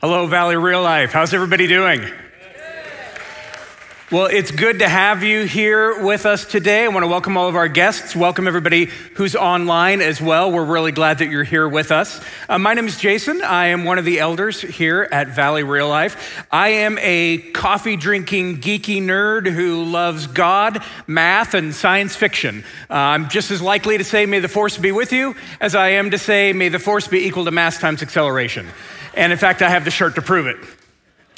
Hello, Valley Real Life. How's everybody doing? Well, it's good to have you here with us today. I want to welcome all of our guests. Welcome everybody who's online as well. We're really glad that you're here with us. Uh, my name is Jason. I am one of the elders here at Valley Real Life. I am a coffee drinking, geeky nerd who loves God, math, and science fiction. Uh, I'm just as likely to say, May the force be with you, as I am to say, May the force be equal to mass times acceleration. And in fact, I have the shirt to prove it.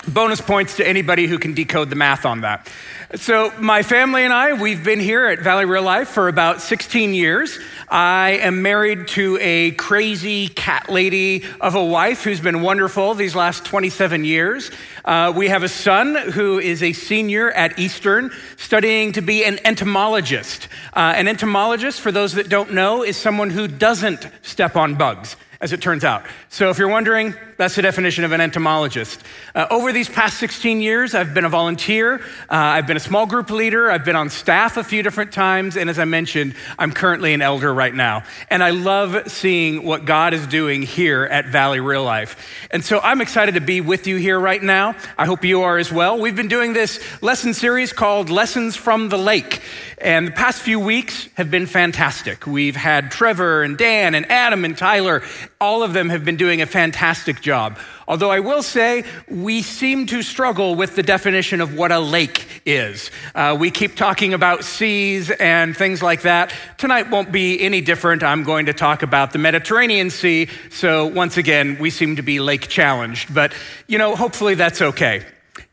Bonus points to anybody who can decode the math on that. So, my family and I, we've been here at Valley Real Life for about 16 years. I am married to a crazy cat lady of a wife who's been wonderful these last 27 years. Uh, we have a son who is a senior at Eastern studying to be an entomologist. Uh, an entomologist, for those that don't know, is someone who doesn't step on bugs as it turns out. So, if you're wondering, that's the definition of an entomologist. Uh, over these past 16 years, I've been a volunteer, uh, I've been a small group leader, I've been on staff a few different times, and as I mentioned, I'm currently an elder right now. And I love seeing what God is doing here at Valley Real Life. And so, I'm excited to be with you here right now. I hope you are as well. We've been doing this lesson series called Lessons from the Lake. And the past few weeks have been fantastic. We've had Trevor and Dan and Adam and Tyler. All of them have been doing a fantastic job. Although I will say, we seem to struggle with the definition of what a lake is. Uh, we keep talking about seas and things like that. Tonight won't be any different. I'm going to talk about the Mediterranean Sea. So once again, we seem to be lake challenged. But, you know, hopefully that's okay.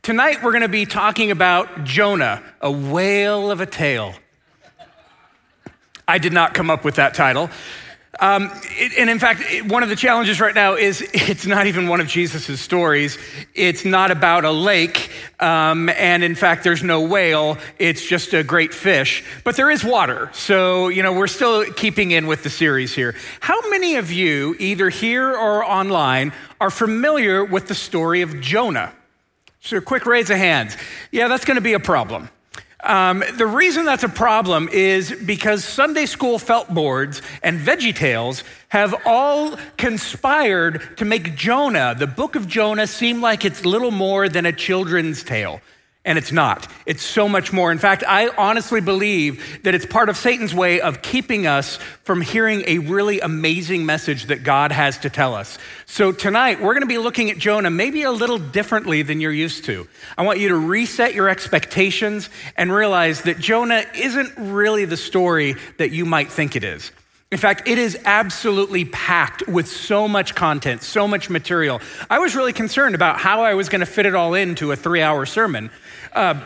Tonight, we're going to be talking about Jonah, a whale of a tale. I did not come up with that title. Um, it, and in fact, it, one of the challenges right now is it's not even one of Jesus' stories. It's not about a lake. Um, and in fact, there's no whale. It's just a great fish. But there is water. So, you know, we're still keeping in with the series here. How many of you, either here or online, are familiar with the story of Jonah? So, quick raise of hands. Yeah, that's going to be a problem. Um, the reason that's a problem is because Sunday school felt boards and Veggie Tales have all conspired to make Jonah, the book of Jonah, seem like it's little more than a children's tale and it's not. It's so much more. In fact, I honestly believe that it's part of Satan's way of keeping us from hearing a really amazing message that God has to tell us. So tonight, we're going to be looking at Jonah maybe a little differently than you're used to. I want you to reset your expectations and realize that Jonah isn't really the story that you might think it is. In fact, it is absolutely packed with so much content, so much material. I was really concerned about how I was going to fit it all into a three hour sermon. Uh,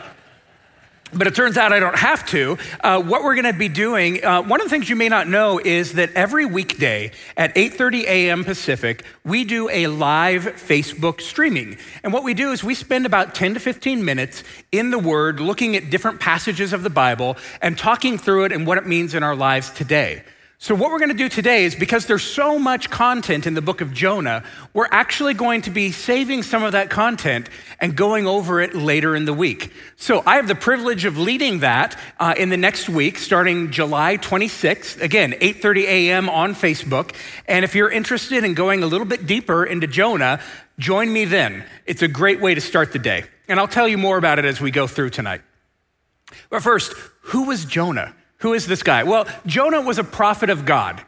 but it turns out I don't have to. Uh, what we're going to be doing, uh, one of the things you may not know is that every weekday at 8:30 a.m. Pacific, we do a live Facebook streaming. And what we do is we spend about 10 to 15 minutes in the Word, looking at different passages of the Bible and talking through it and what it means in our lives today. So, what we're going to do today is because there's so much content in the book of Jonah, we're actually going to be saving some of that content and going over it later in the week. So, I have the privilege of leading that uh, in the next week, starting July 26th. Again, 8:30 a.m. on Facebook. And if you're interested in going a little bit deeper into Jonah, join me then. It's a great way to start the day. And I'll tell you more about it as we go through tonight. But first, who was Jonah? Who is this guy? Well, Jonah was a prophet of God.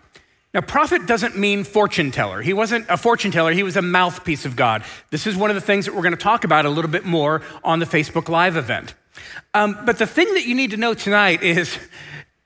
Now, prophet doesn't mean fortune teller. He wasn't a fortune teller, he was a mouthpiece of God. This is one of the things that we're going to talk about a little bit more on the Facebook Live event. Um, but the thing that you need to know tonight is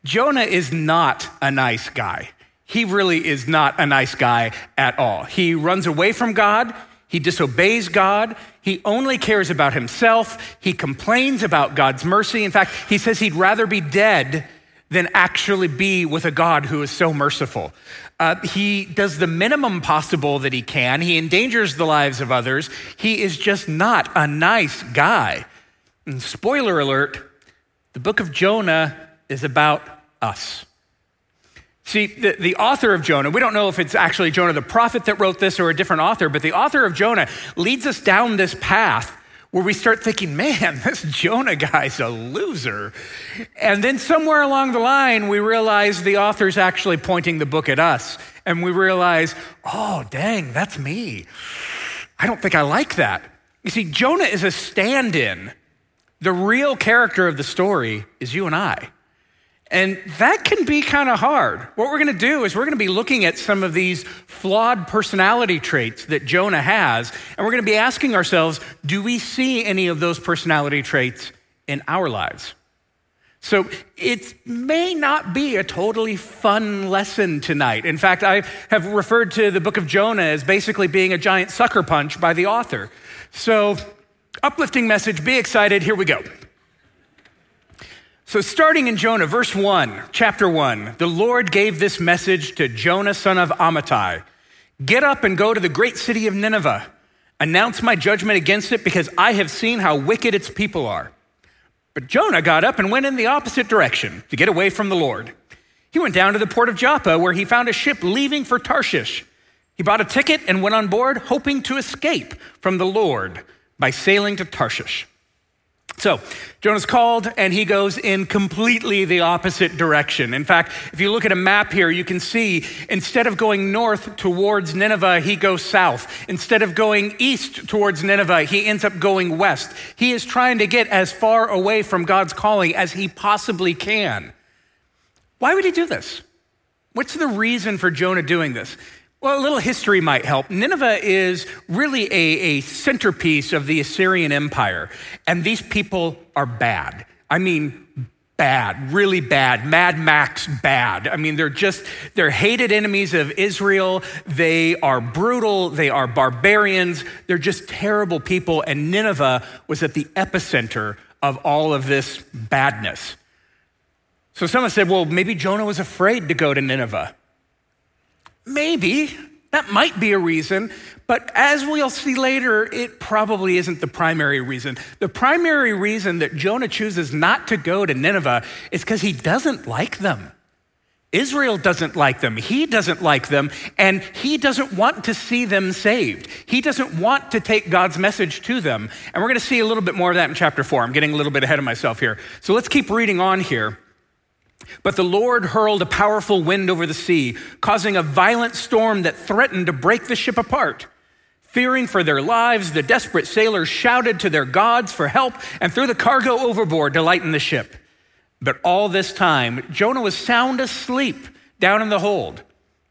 Jonah is not a nice guy. He really is not a nice guy at all. He runs away from God. He disobeys God. He only cares about himself. He complains about God's mercy. In fact, he says he'd rather be dead than actually be with a God who is so merciful. Uh, he does the minimum possible that he can. He endangers the lives of others. He is just not a nice guy. And spoiler alert the book of Jonah is about us. See, the, the author of Jonah, we don't know if it's actually Jonah the prophet that wrote this or a different author, but the author of Jonah leads us down this path where we start thinking, man, this Jonah guy's a loser. And then somewhere along the line, we realize the author's actually pointing the book at us. And we realize, oh, dang, that's me. I don't think I like that. You see, Jonah is a stand in. The real character of the story is you and I. And that can be kind of hard. What we're going to do is we're going to be looking at some of these flawed personality traits that Jonah has, and we're going to be asking ourselves do we see any of those personality traits in our lives? So it may not be a totally fun lesson tonight. In fact, I have referred to the book of Jonah as basically being a giant sucker punch by the author. So, uplifting message, be excited, here we go. So, starting in Jonah, verse 1, chapter 1, the Lord gave this message to Jonah, son of Amittai Get up and go to the great city of Nineveh. Announce my judgment against it because I have seen how wicked its people are. But Jonah got up and went in the opposite direction to get away from the Lord. He went down to the port of Joppa where he found a ship leaving for Tarshish. He bought a ticket and went on board, hoping to escape from the Lord by sailing to Tarshish. So Jonah's called and he goes in completely the opposite direction. In fact, if you look at a map here, you can see instead of going north towards Nineveh, he goes south. Instead of going east towards Nineveh, he ends up going west. He is trying to get as far away from God's calling as he possibly can. Why would he do this? What's the reason for Jonah doing this? Well, a little history might help. Nineveh is really a, a, centerpiece of the Assyrian Empire, and these people are bad. I mean, bad, really bad, Mad Max bad. I mean, they're just, they're hated enemies of Israel. They are brutal. They are barbarians. They're just terrible people, and Nineveh was at the epicenter of all of this badness. So someone said, well, maybe Jonah was afraid to go to Nineveh. Maybe. That might be a reason, but as we'll see later, it probably isn't the primary reason. The primary reason that Jonah chooses not to go to Nineveh is because he doesn't like them. Israel doesn't like them. He doesn't like them, and he doesn't want to see them saved. He doesn't want to take God's message to them. And we're going to see a little bit more of that in chapter four. I'm getting a little bit ahead of myself here. So let's keep reading on here. But the Lord hurled a powerful wind over the sea, causing a violent storm that threatened to break the ship apart. Fearing for their lives, the desperate sailors shouted to their gods for help and threw the cargo overboard to lighten the ship. But all this time, Jonah was sound asleep down in the hold.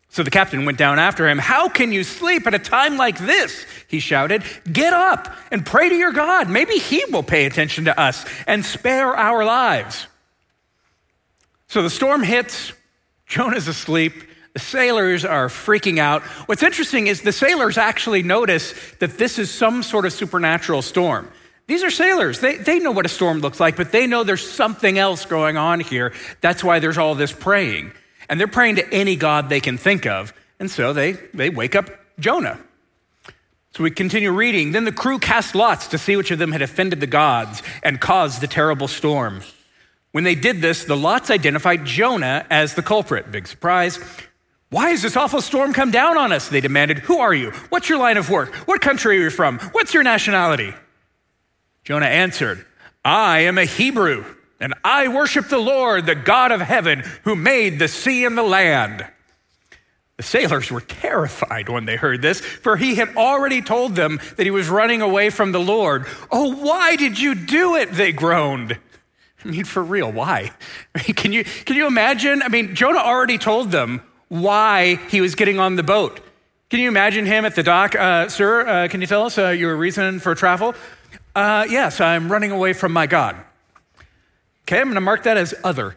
So the captain went down after him. How can you sleep at a time like this? He shouted. Get up and pray to your God. Maybe he will pay attention to us and spare our lives. So the storm hits, Jonah's asleep, the sailors are freaking out. What's interesting is the sailors actually notice that this is some sort of supernatural storm. These are sailors. They, they know what a storm looks like, but they know there's something else going on here. That's why there's all this praying. And they're praying to any God they can think of. And so they, they wake up Jonah. So we continue reading. Then the crew cast lots to see which of them had offended the gods and caused the terrible storm. When they did this, the lots identified Jonah as the culprit. Big surprise. Why has this awful storm come down on us? They demanded. Who are you? What's your line of work? What country are you from? What's your nationality? Jonah answered, I am a Hebrew, and I worship the Lord, the God of heaven, who made the sea and the land. The sailors were terrified when they heard this, for he had already told them that he was running away from the Lord. Oh, why did you do it? They groaned. I mean, for real, why? I mean, can, you, can you imagine? I mean, Jonah already told them why he was getting on the boat. Can you imagine him at the dock? Uh, Sir, uh, can you tell us uh, your reason for travel? Uh, yes, I'm running away from my God. Okay, I'm going to mark that as other.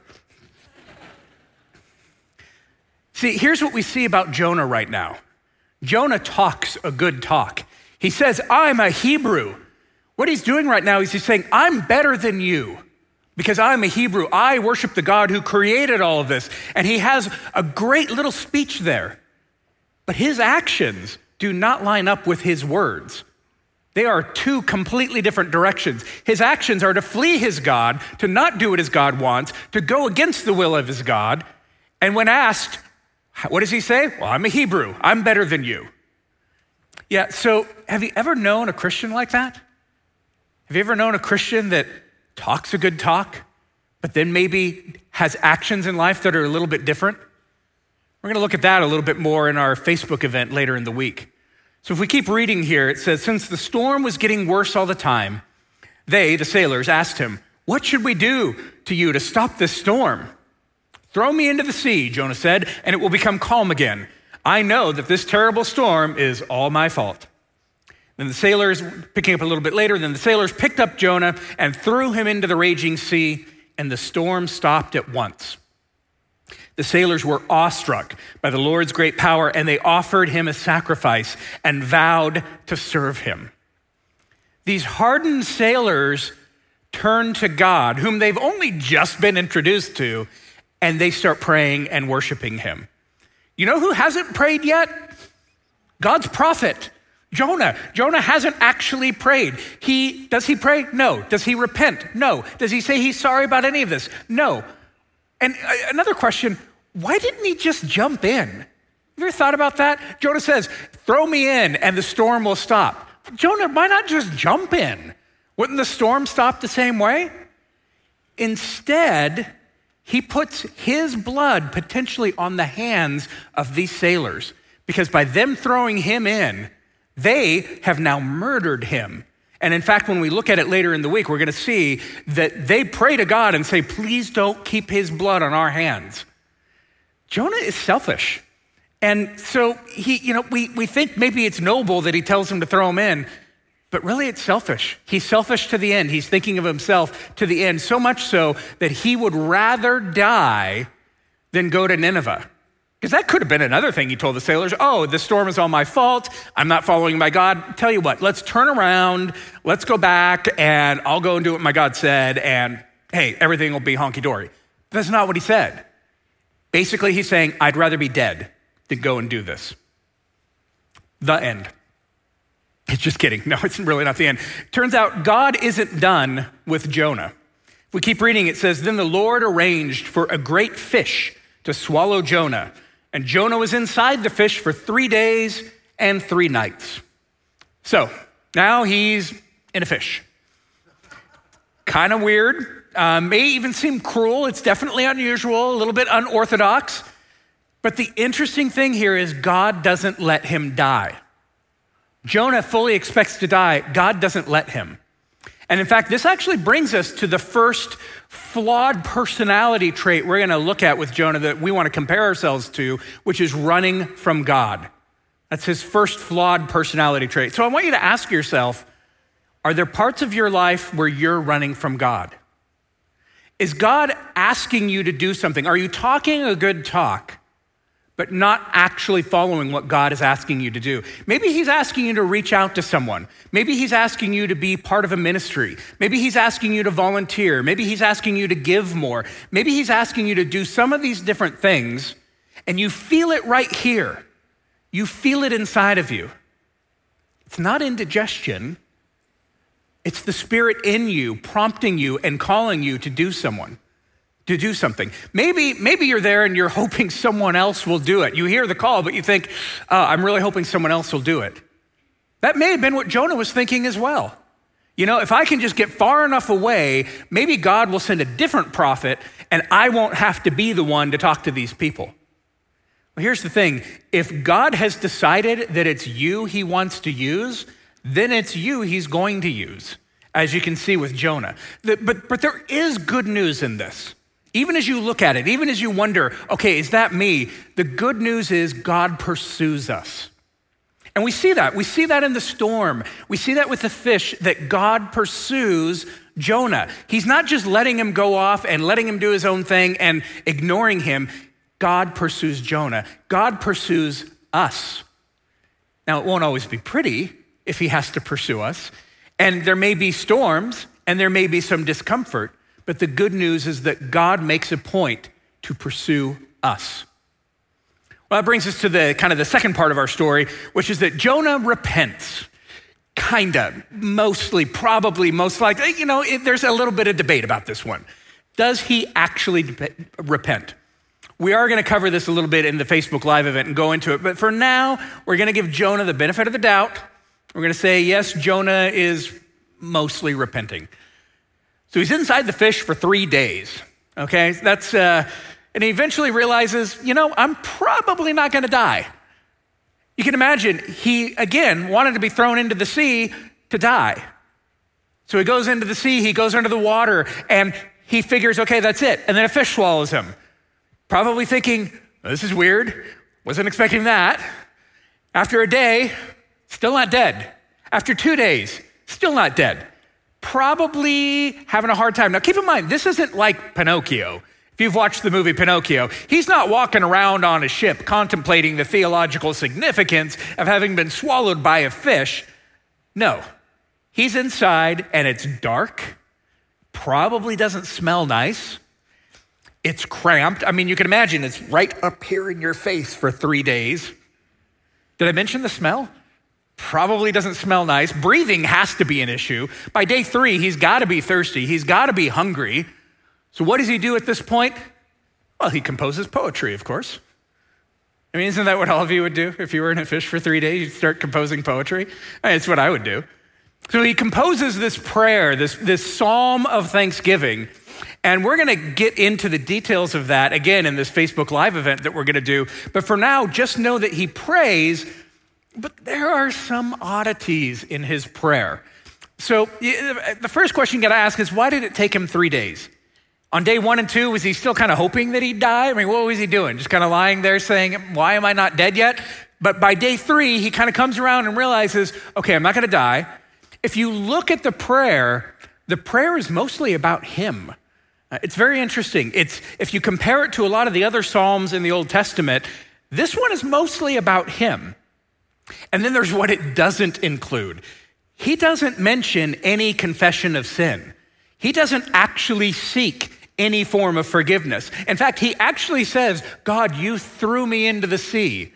See, here's what we see about Jonah right now Jonah talks a good talk. He says, I'm a Hebrew. What he's doing right now is he's saying, I'm better than you because I'm a Hebrew. I worship the God who created all of this. And he has a great little speech there. But his actions do not line up with his words. They are two completely different directions. His actions are to flee his God, to not do what his God wants, to go against the will of his God. And when asked, what does he say? Well, I'm a Hebrew. I'm better than you. Yeah, so have you ever known a Christian like that? Have you ever known a Christian that talks a good talk, but then maybe has actions in life that are a little bit different? We're going to look at that a little bit more in our Facebook event later in the week. So if we keep reading here, it says, Since the storm was getting worse all the time, they, the sailors, asked him, What should we do to you to stop this storm? Throw me into the sea, Jonah said, and it will become calm again. I know that this terrible storm is all my fault. Then the sailors, picking up a little bit later, then the sailors picked up Jonah and threw him into the raging sea, and the storm stopped at once. The sailors were awestruck by the Lord's great power, and they offered him a sacrifice and vowed to serve him. These hardened sailors turn to God, whom they've only just been introduced to, and they start praying and worshiping him. You know who hasn't prayed yet? God's prophet. Jonah. Jonah hasn't actually prayed. He does he pray? No. Does he repent? No. Does he say he's sorry about any of this? No. And uh, another question, why didn't he just jump in? Have you ever thought about that? Jonah says, "Throw me in and the storm will stop." Jonah, why not just jump in? Wouldn't the storm stop the same way? Instead, he puts his blood potentially on the hands of these sailors because by them throwing him in, they have now murdered him. And in fact, when we look at it later in the week, we're going to see that they pray to God and say, please don't keep his blood on our hands. Jonah is selfish. And so he, you know, we, we think maybe it's noble that he tells him to throw him in, but really, it's selfish. He's selfish to the end. He's thinking of himself to the end, so much so that he would rather die than go to Nineveh. Because that could have been another thing he told the sailors oh, the storm is all my fault. I'm not following my God. Tell you what, let's turn around, let's go back, and I'll go and do what my God said, and hey, everything will be honky dory. That's not what he said. Basically, he's saying, I'd rather be dead than go and do this. The end. It's just kidding. No, it's really not the end. Turns out God isn't done with Jonah. If we keep reading, it says, Then the Lord arranged for a great fish to swallow Jonah. And Jonah was inside the fish for three days and three nights. So now he's in a fish. Kind of weird. Uh, may even seem cruel. It's definitely unusual, a little bit unorthodox. But the interesting thing here is God doesn't let him die. Jonah fully expects to die. God doesn't let him. And in fact, this actually brings us to the first flawed personality trait we're going to look at with Jonah that we want to compare ourselves to, which is running from God. That's his first flawed personality trait. So I want you to ask yourself are there parts of your life where you're running from God? Is God asking you to do something? Are you talking a good talk? But not actually following what God is asking you to do. Maybe He's asking you to reach out to someone. Maybe He's asking you to be part of a ministry. Maybe He's asking you to volunteer. Maybe He's asking you to give more. Maybe He's asking you to do some of these different things, and you feel it right here. You feel it inside of you. It's not indigestion, it's the Spirit in you prompting you and calling you to do someone to do something. Maybe, maybe you're there and you're hoping someone else will do it. You hear the call, but you think, oh, I'm really hoping someone else will do it. That may have been what Jonah was thinking as well. You know, if I can just get far enough away, maybe God will send a different prophet and I won't have to be the one to talk to these people. Well, here's the thing if God has decided that it's you he wants to use, then it's you he's going to use, as you can see with Jonah. But, but there is good news in this. Even as you look at it, even as you wonder, okay, is that me? The good news is God pursues us. And we see that. We see that in the storm. We see that with the fish, that God pursues Jonah. He's not just letting him go off and letting him do his own thing and ignoring him. God pursues Jonah. God pursues us. Now, it won't always be pretty if he has to pursue us. And there may be storms and there may be some discomfort. But the good news is that God makes a point to pursue us. Well, that brings us to the kind of the second part of our story, which is that Jonah repents. Kinda, mostly, probably, most likely. You know, it, there's a little bit of debate about this one. Does he actually repent? We are going to cover this a little bit in the Facebook Live event and go into it. But for now, we're going to give Jonah the benefit of the doubt. We're going to say, yes, Jonah is mostly repenting. So he's inside the fish for three days. Okay, that's, uh, and he eventually realizes, you know, I'm probably not going to die. You can imagine he, again, wanted to be thrown into the sea to die. So he goes into the sea, he goes under the water, and he figures, okay, that's it. And then a fish swallows him. Probably thinking, this is weird. Wasn't expecting that. After a day, still not dead. After two days, still not dead. Probably having a hard time. Now, keep in mind, this isn't like Pinocchio. If you've watched the movie Pinocchio, he's not walking around on a ship contemplating the theological significance of having been swallowed by a fish. No, he's inside and it's dark, probably doesn't smell nice. It's cramped. I mean, you can imagine it's right up here in your face for three days. Did I mention the smell? Probably doesn't smell nice. Breathing has to be an issue. By day three, he's got to be thirsty. He's got to be hungry. So, what does he do at this point? Well, he composes poetry, of course. I mean, isn't that what all of you would do if you were in a fish for three days? You'd start composing poetry. I mean, it's what I would do. So he composes this prayer, this, this psalm of thanksgiving. And we're going to get into the details of that again in this Facebook Live event that we're going to do. But for now, just know that he prays but there are some oddities in his prayer. So the first question you got to ask is why did it take him three days? On day one and two, was he still kind of hoping that he'd die? I mean, what was he doing? Just kind of lying there saying, Why am I not dead yet? But by day three, he kind of comes around and realizes, Okay, I'm not going to die. If you look at the prayer, the prayer is mostly about him. Uh, it's very interesting. It's, if you compare it to a lot of the other Psalms in the Old Testament, this one is mostly about him. And then there's what it doesn't include. He doesn't mention any confession of sin. He doesn't actually seek any form of forgiveness. In fact, he actually says, God, you threw me into the sea.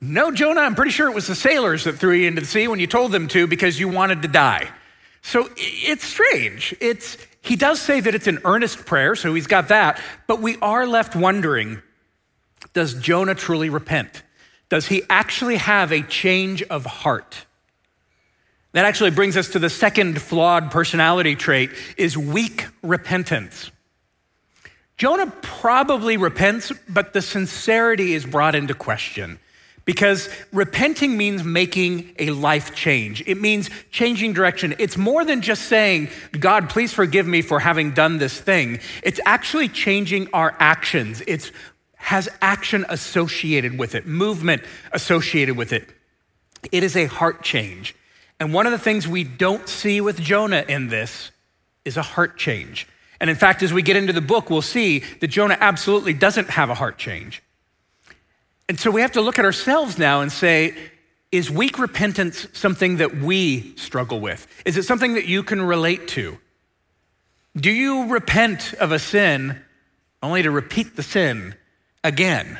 No, Jonah, I'm pretty sure it was the sailors that threw you into the sea when you told them to because you wanted to die. So it's strange. It's, he does say that it's an earnest prayer, so he's got that, but we are left wondering does Jonah truly repent? Does he actually have a change of heart? That actually brings us to the second flawed personality trait is weak repentance. Jonah probably repents, but the sincerity is brought into question because repenting means making a life change. It means changing direction. It's more than just saying, God, please forgive me for having done this thing. It's actually changing our actions. It's has action associated with it, movement associated with it. It is a heart change. And one of the things we don't see with Jonah in this is a heart change. And in fact, as we get into the book, we'll see that Jonah absolutely doesn't have a heart change. And so we have to look at ourselves now and say, is weak repentance something that we struggle with? Is it something that you can relate to? Do you repent of a sin only to repeat the sin again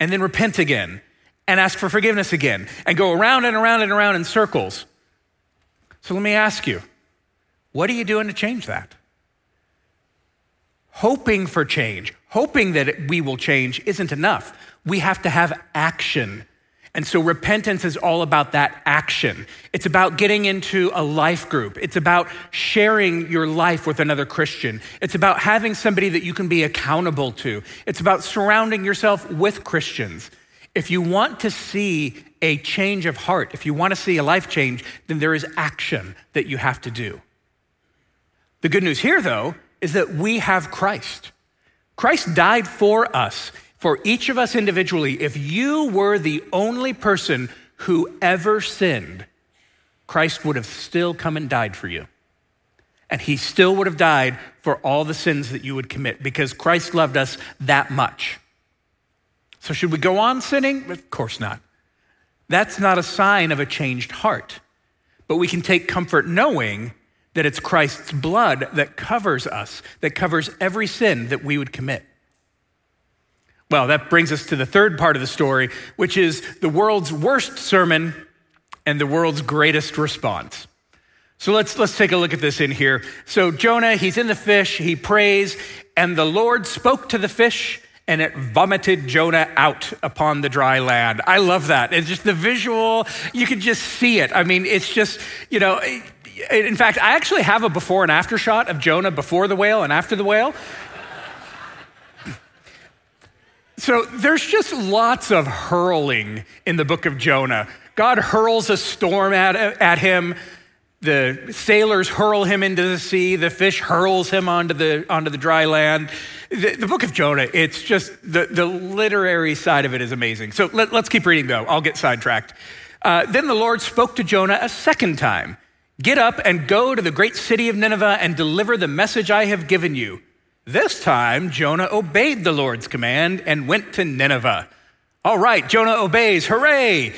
and then repent again and ask for forgiveness again and go around and around and around in circles. So let me ask you, what are you doing to change that? Hoping for change, hoping that we will change isn't enough. We have to have action and so repentance is all about that action. It's about getting into a life group. It's about sharing your life with another Christian. It's about having somebody that you can be accountable to. It's about surrounding yourself with Christians. If you want to see a change of heart, if you want to see a life change, then there is action that you have to do. The good news here, though, is that we have Christ. Christ died for us for each of us individually, if you were the only person who ever sinned, Christ would have still come and died for you. And he still would have died for all the sins that you would commit because Christ loved us that much. So, should we go on sinning? Of course not. That's not a sign of a changed heart. But we can take comfort knowing that it's Christ's blood that covers us, that covers every sin that we would commit. Well, that brings us to the third part of the story, which is the world's worst sermon and the world's greatest response. So let's, let's take a look at this in here. So Jonah, he's in the fish, he prays, and the Lord spoke to the fish and it vomited Jonah out upon the dry land. I love that. It's just the visual, you can just see it. I mean, it's just, you know, in fact, I actually have a before and after shot of Jonah before the whale and after the whale. So there's just lots of hurling in the book of Jonah. God hurls a storm at, at him. The sailors hurl him into the sea. The fish hurls him onto the, onto the dry land. The, the book of Jonah, it's just the, the literary side of it is amazing. So let, us keep reading, though. I'll get sidetracked. Uh, then the Lord spoke to Jonah a second time Get up and go to the great city of Nineveh and deliver the message I have given you. This time, Jonah obeyed the Lord's command and went to Nineveh. All right, Jonah obeys. Hooray!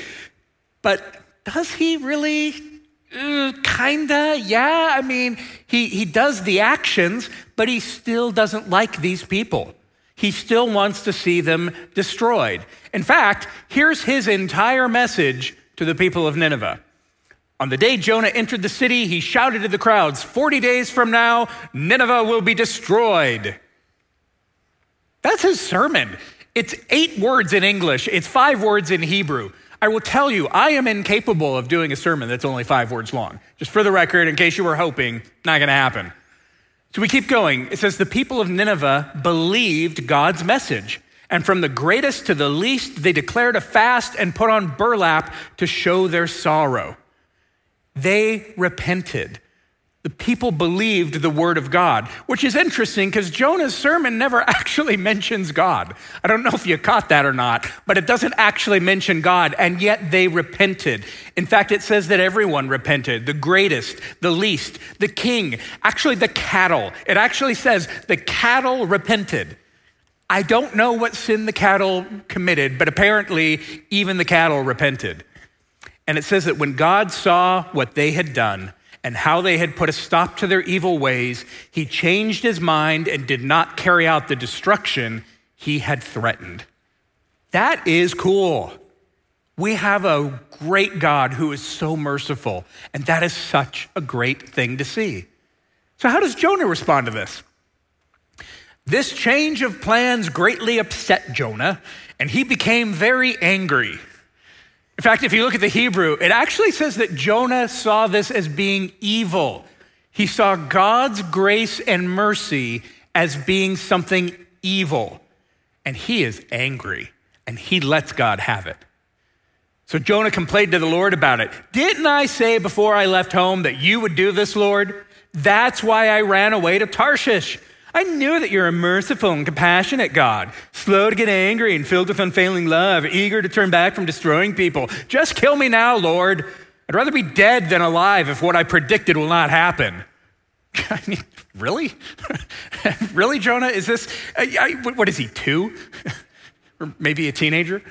But does he really? Uh, kinda, yeah. I mean, he, he does the actions, but he still doesn't like these people. He still wants to see them destroyed. In fact, here's his entire message to the people of Nineveh. On the day Jonah entered the city, he shouted to the crowds 40 days from now, Nineveh will be destroyed. That's his sermon. It's eight words in English, it's five words in Hebrew. I will tell you, I am incapable of doing a sermon that's only five words long. Just for the record, in case you were hoping, not gonna happen. So we keep going. It says, The people of Nineveh believed God's message. And from the greatest to the least, they declared a fast and put on burlap to show their sorrow. They repented the people believed the word of God, which is interesting because Jonah's sermon never actually mentions God. I don't know if you caught that or not, but it doesn't actually mention God, and yet they repented. In fact, it says that everyone repented the greatest, the least, the king, actually the cattle. It actually says the cattle repented. I don't know what sin the cattle committed, but apparently even the cattle repented. And it says that when God saw what they had done, and how they had put a stop to their evil ways, he changed his mind and did not carry out the destruction he had threatened. That is cool. We have a great God who is so merciful, and that is such a great thing to see. So, how does Jonah respond to this? This change of plans greatly upset Jonah, and he became very angry. In fact, if you look at the Hebrew, it actually says that Jonah saw this as being evil. He saw God's grace and mercy as being something evil. And he is angry and he lets God have it. So Jonah complained to the Lord about it. Didn't I say before I left home that you would do this, Lord? That's why I ran away to Tarshish. I knew that you're a merciful and compassionate God, slow to get angry and filled with unfailing love, eager to turn back from destroying people. Just kill me now, Lord. I'd rather be dead than alive if what I predicted will not happen. I mean, really? really, Jonah? Is this, I, I, what is he, two? or maybe a teenager?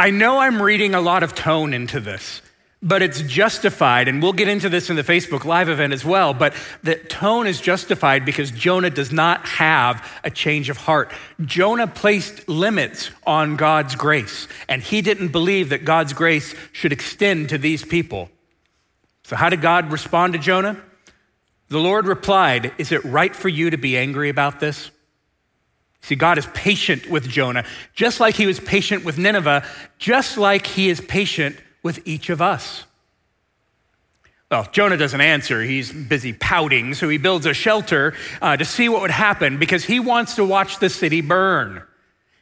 I know I'm reading a lot of tone into this but it's justified. And we'll get into this in the Facebook Live event as well. But the tone is justified because Jonah does not have a change of heart. Jonah placed limits on God's grace, and he didn't believe that God's grace should extend to these people. So, how did God respond to Jonah? The Lord replied, Is it right for you to be angry about this? See, God is patient with Jonah, just like he was patient with Nineveh, just like he is patient with each of us? Well, Jonah doesn't answer. He's busy pouting, so he builds a shelter uh, to see what would happen because he wants to watch the city burn.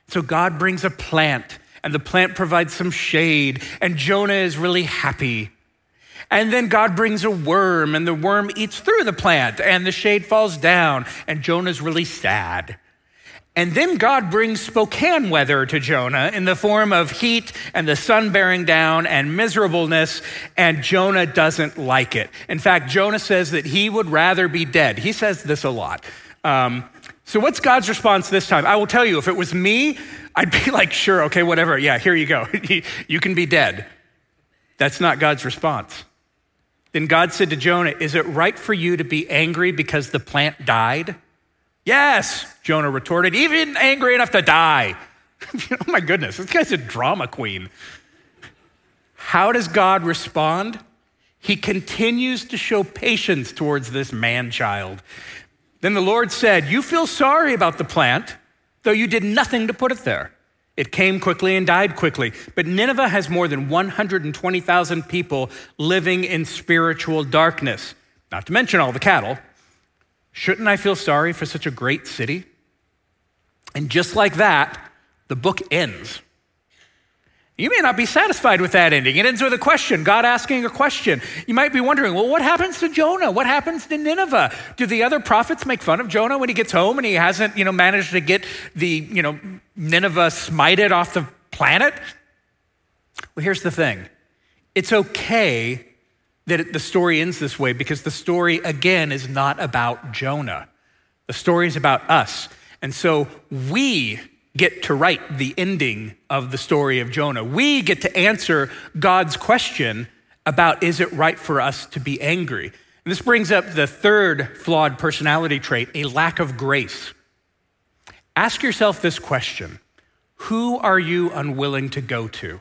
So God brings a plant, and the plant provides some shade, and Jonah is really happy. And then God brings a worm, and the worm eats through the plant, and the shade falls down, and Jonah's really sad. And then God brings Spokane weather to Jonah in the form of heat and the sun bearing down and miserableness, and Jonah doesn't like it. In fact, Jonah says that he would rather be dead. He says this a lot. Um, so, what's God's response this time? I will tell you, if it was me, I'd be like, sure, okay, whatever. Yeah, here you go. you can be dead. That's not God's response. Then God said to Jonah, Is it right for you to be angry because the plant died? Yes, Jonah retorted, even angry enough to die. oh my goodness, this guy's a drama queen. How does God respond? He continues to show patience towards this man child. Then the Lord said, You feel sorry about the plant, though you did nothing to put it there. It came quickly and died quickly. But Nineveh has more than 120,000 people living in spiritual darkness, not to mention all the cattle. Shouldn't I feel sorry for such a great city? And just like that, the book ends. You may not be satisfied with that ending. It ends with a question, God asking a question. You might be wondering, well, what happens to Jonah? What happens to Nineveh? Do the other prophets make fun of Jonah when he gets home and he hasn't, you know, managed to get the, you know, Nineveh smited off the planet? Well, here's the thing. It's okay that the story ends this way because the story, again, is not about Jonah. The story is about us. And so we get to write the ending of the story of Jonah. We get to answer God's question about is it right for us to be angry? And this brings up the third flawed personality trait a lack of grace. Ask yourself this question Who are you unwilling to go to?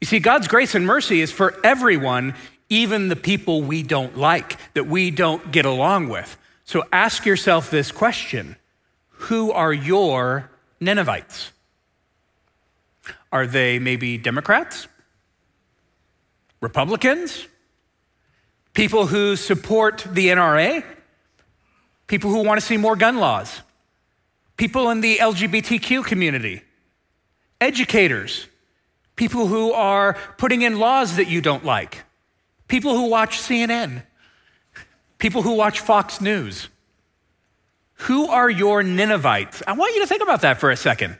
You see, God's grace and mercy is for everyone, even the people we don't like, that we don't get along with. So ask yourself this question Who are your Ninevites? Are they maybe Democrats? Republicans? People who support the NRA? People who want to see more gun laws? People in the LGBTQ community? Educators? People who are putting in laws that you don't like? People who watch CNN? People who watch Fox News? Who are your Ninevites? I want you to think about that for a second.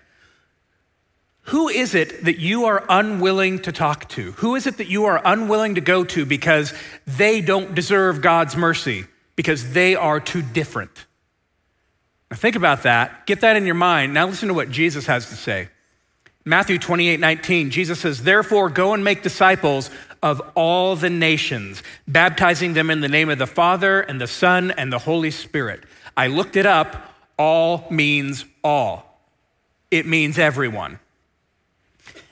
Who is it that you are unwilling to talk to? Who is it that you are unwilling to go to because they don't deserve God's mercy, because they are too different? Now think about that. Get that in your mind. Now listen to what Jesus has to say. Matthew 28 19, Jesus says, Therefore, go and make disciples of all the nations, baptizing them in the name of the Father and the Son and the Holy Spirit I looked it up. All means all, it means everyone.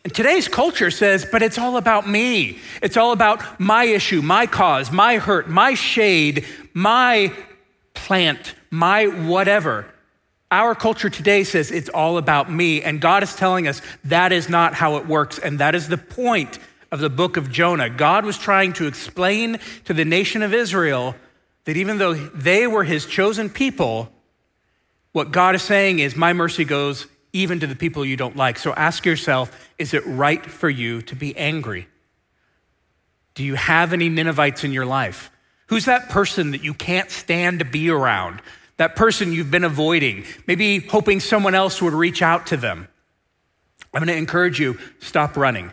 And today's culture says, but it's all about me. It's all about my issue, my cause, my hurt, my shade, my plant, my whatever. Our culture today says it's all about me. And God is telling us that is not how it works. And that is the point of the book of Jonah. God was trying to explain to the nation of Israel that even though they were his chosen people, what God is saying is, My mercy goes even to the people you don't like. So ask yourself, is it right for you to be angry? Do you have any Ninevites in your life? Who's that person that you can't stand to be around? That person you've been avoiding, maybe hoping someone else would reach out to them. I'm going to encourage you stop running.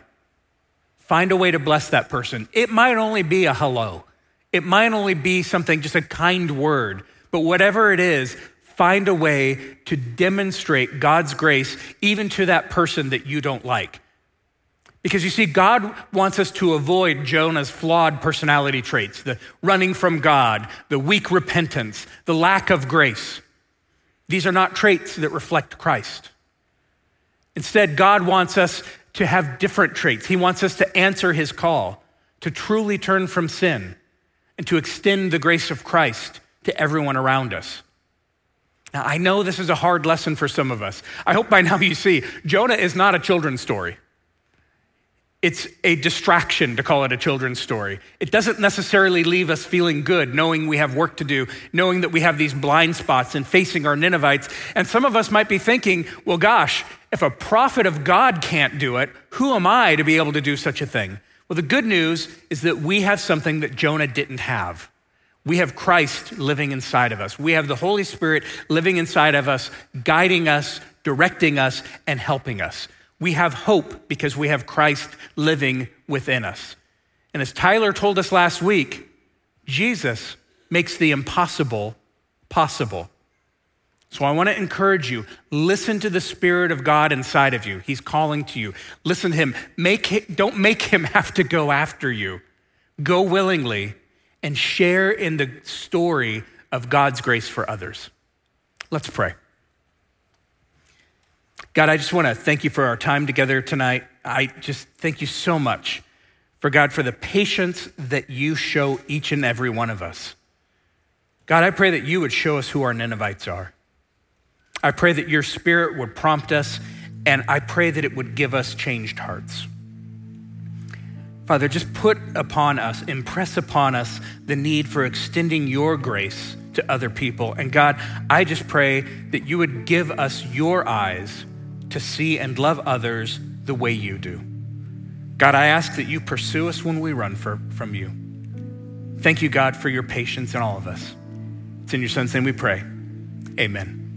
Find a way to bless that person. It might only be a hello. It might only be something, just a kind word, but whatever it is, find a way to demonstrate God's grace even to that person that you don't like. Because you see, God wants us to avoid Jonah's flawed personality traits the running from God, the weak repentance, the lack of grace. These are not traits that reflect Christ. Instead, God wants us to have different traits. He wants us to answer his call, to truly turn from sin, and to extend the grace of Christ to everyone around us. Now, I know this is a hard lesson for some of us. I hope by now you see Jonah is not a children's story. It's a distraction to call it a children's story. It doesn't necessarily leave us feeling good, knowing we have work to do, knowing that we have these blind spots and facing our Ninevites. And some of us might be thinking, well, gosh, if a prophet of God can't do it, who am I to be able to do such a thing? Well, the good news is that we have something that Jonah didn't have. We have Christ living inside of us. We have the Holy Spirit living inside of us, guiding us, directing us, and helping us. We have hope because we have Christ living within us. And as Tyler told us last week, Jesus makes the impossible possible. So I want to encourage you listen to the Spirit of God inside of you. He's calling to you. Listen to Him. Make, don't make Him have to go after you. Go willingly and share in the story of God's grace for others. Let's pray. God, I just want to thank you for our time together tonight. I just thank you so much for God, for the patience that you show each and every one of us. God, I pray that you would show us who our Ninevites are. I pray that your spirit would prompt us, and I pray that it would give us changed hearts. Father, just put upon us, impress upon us the need for extending your grace to other people. And God, I just pray that you would give us your eyes to see and love others the way you do. God, I ask that you pursue us when we run for, from you. Thank you, God, for your patience in all of us. It's in your son's name we pray. Amen.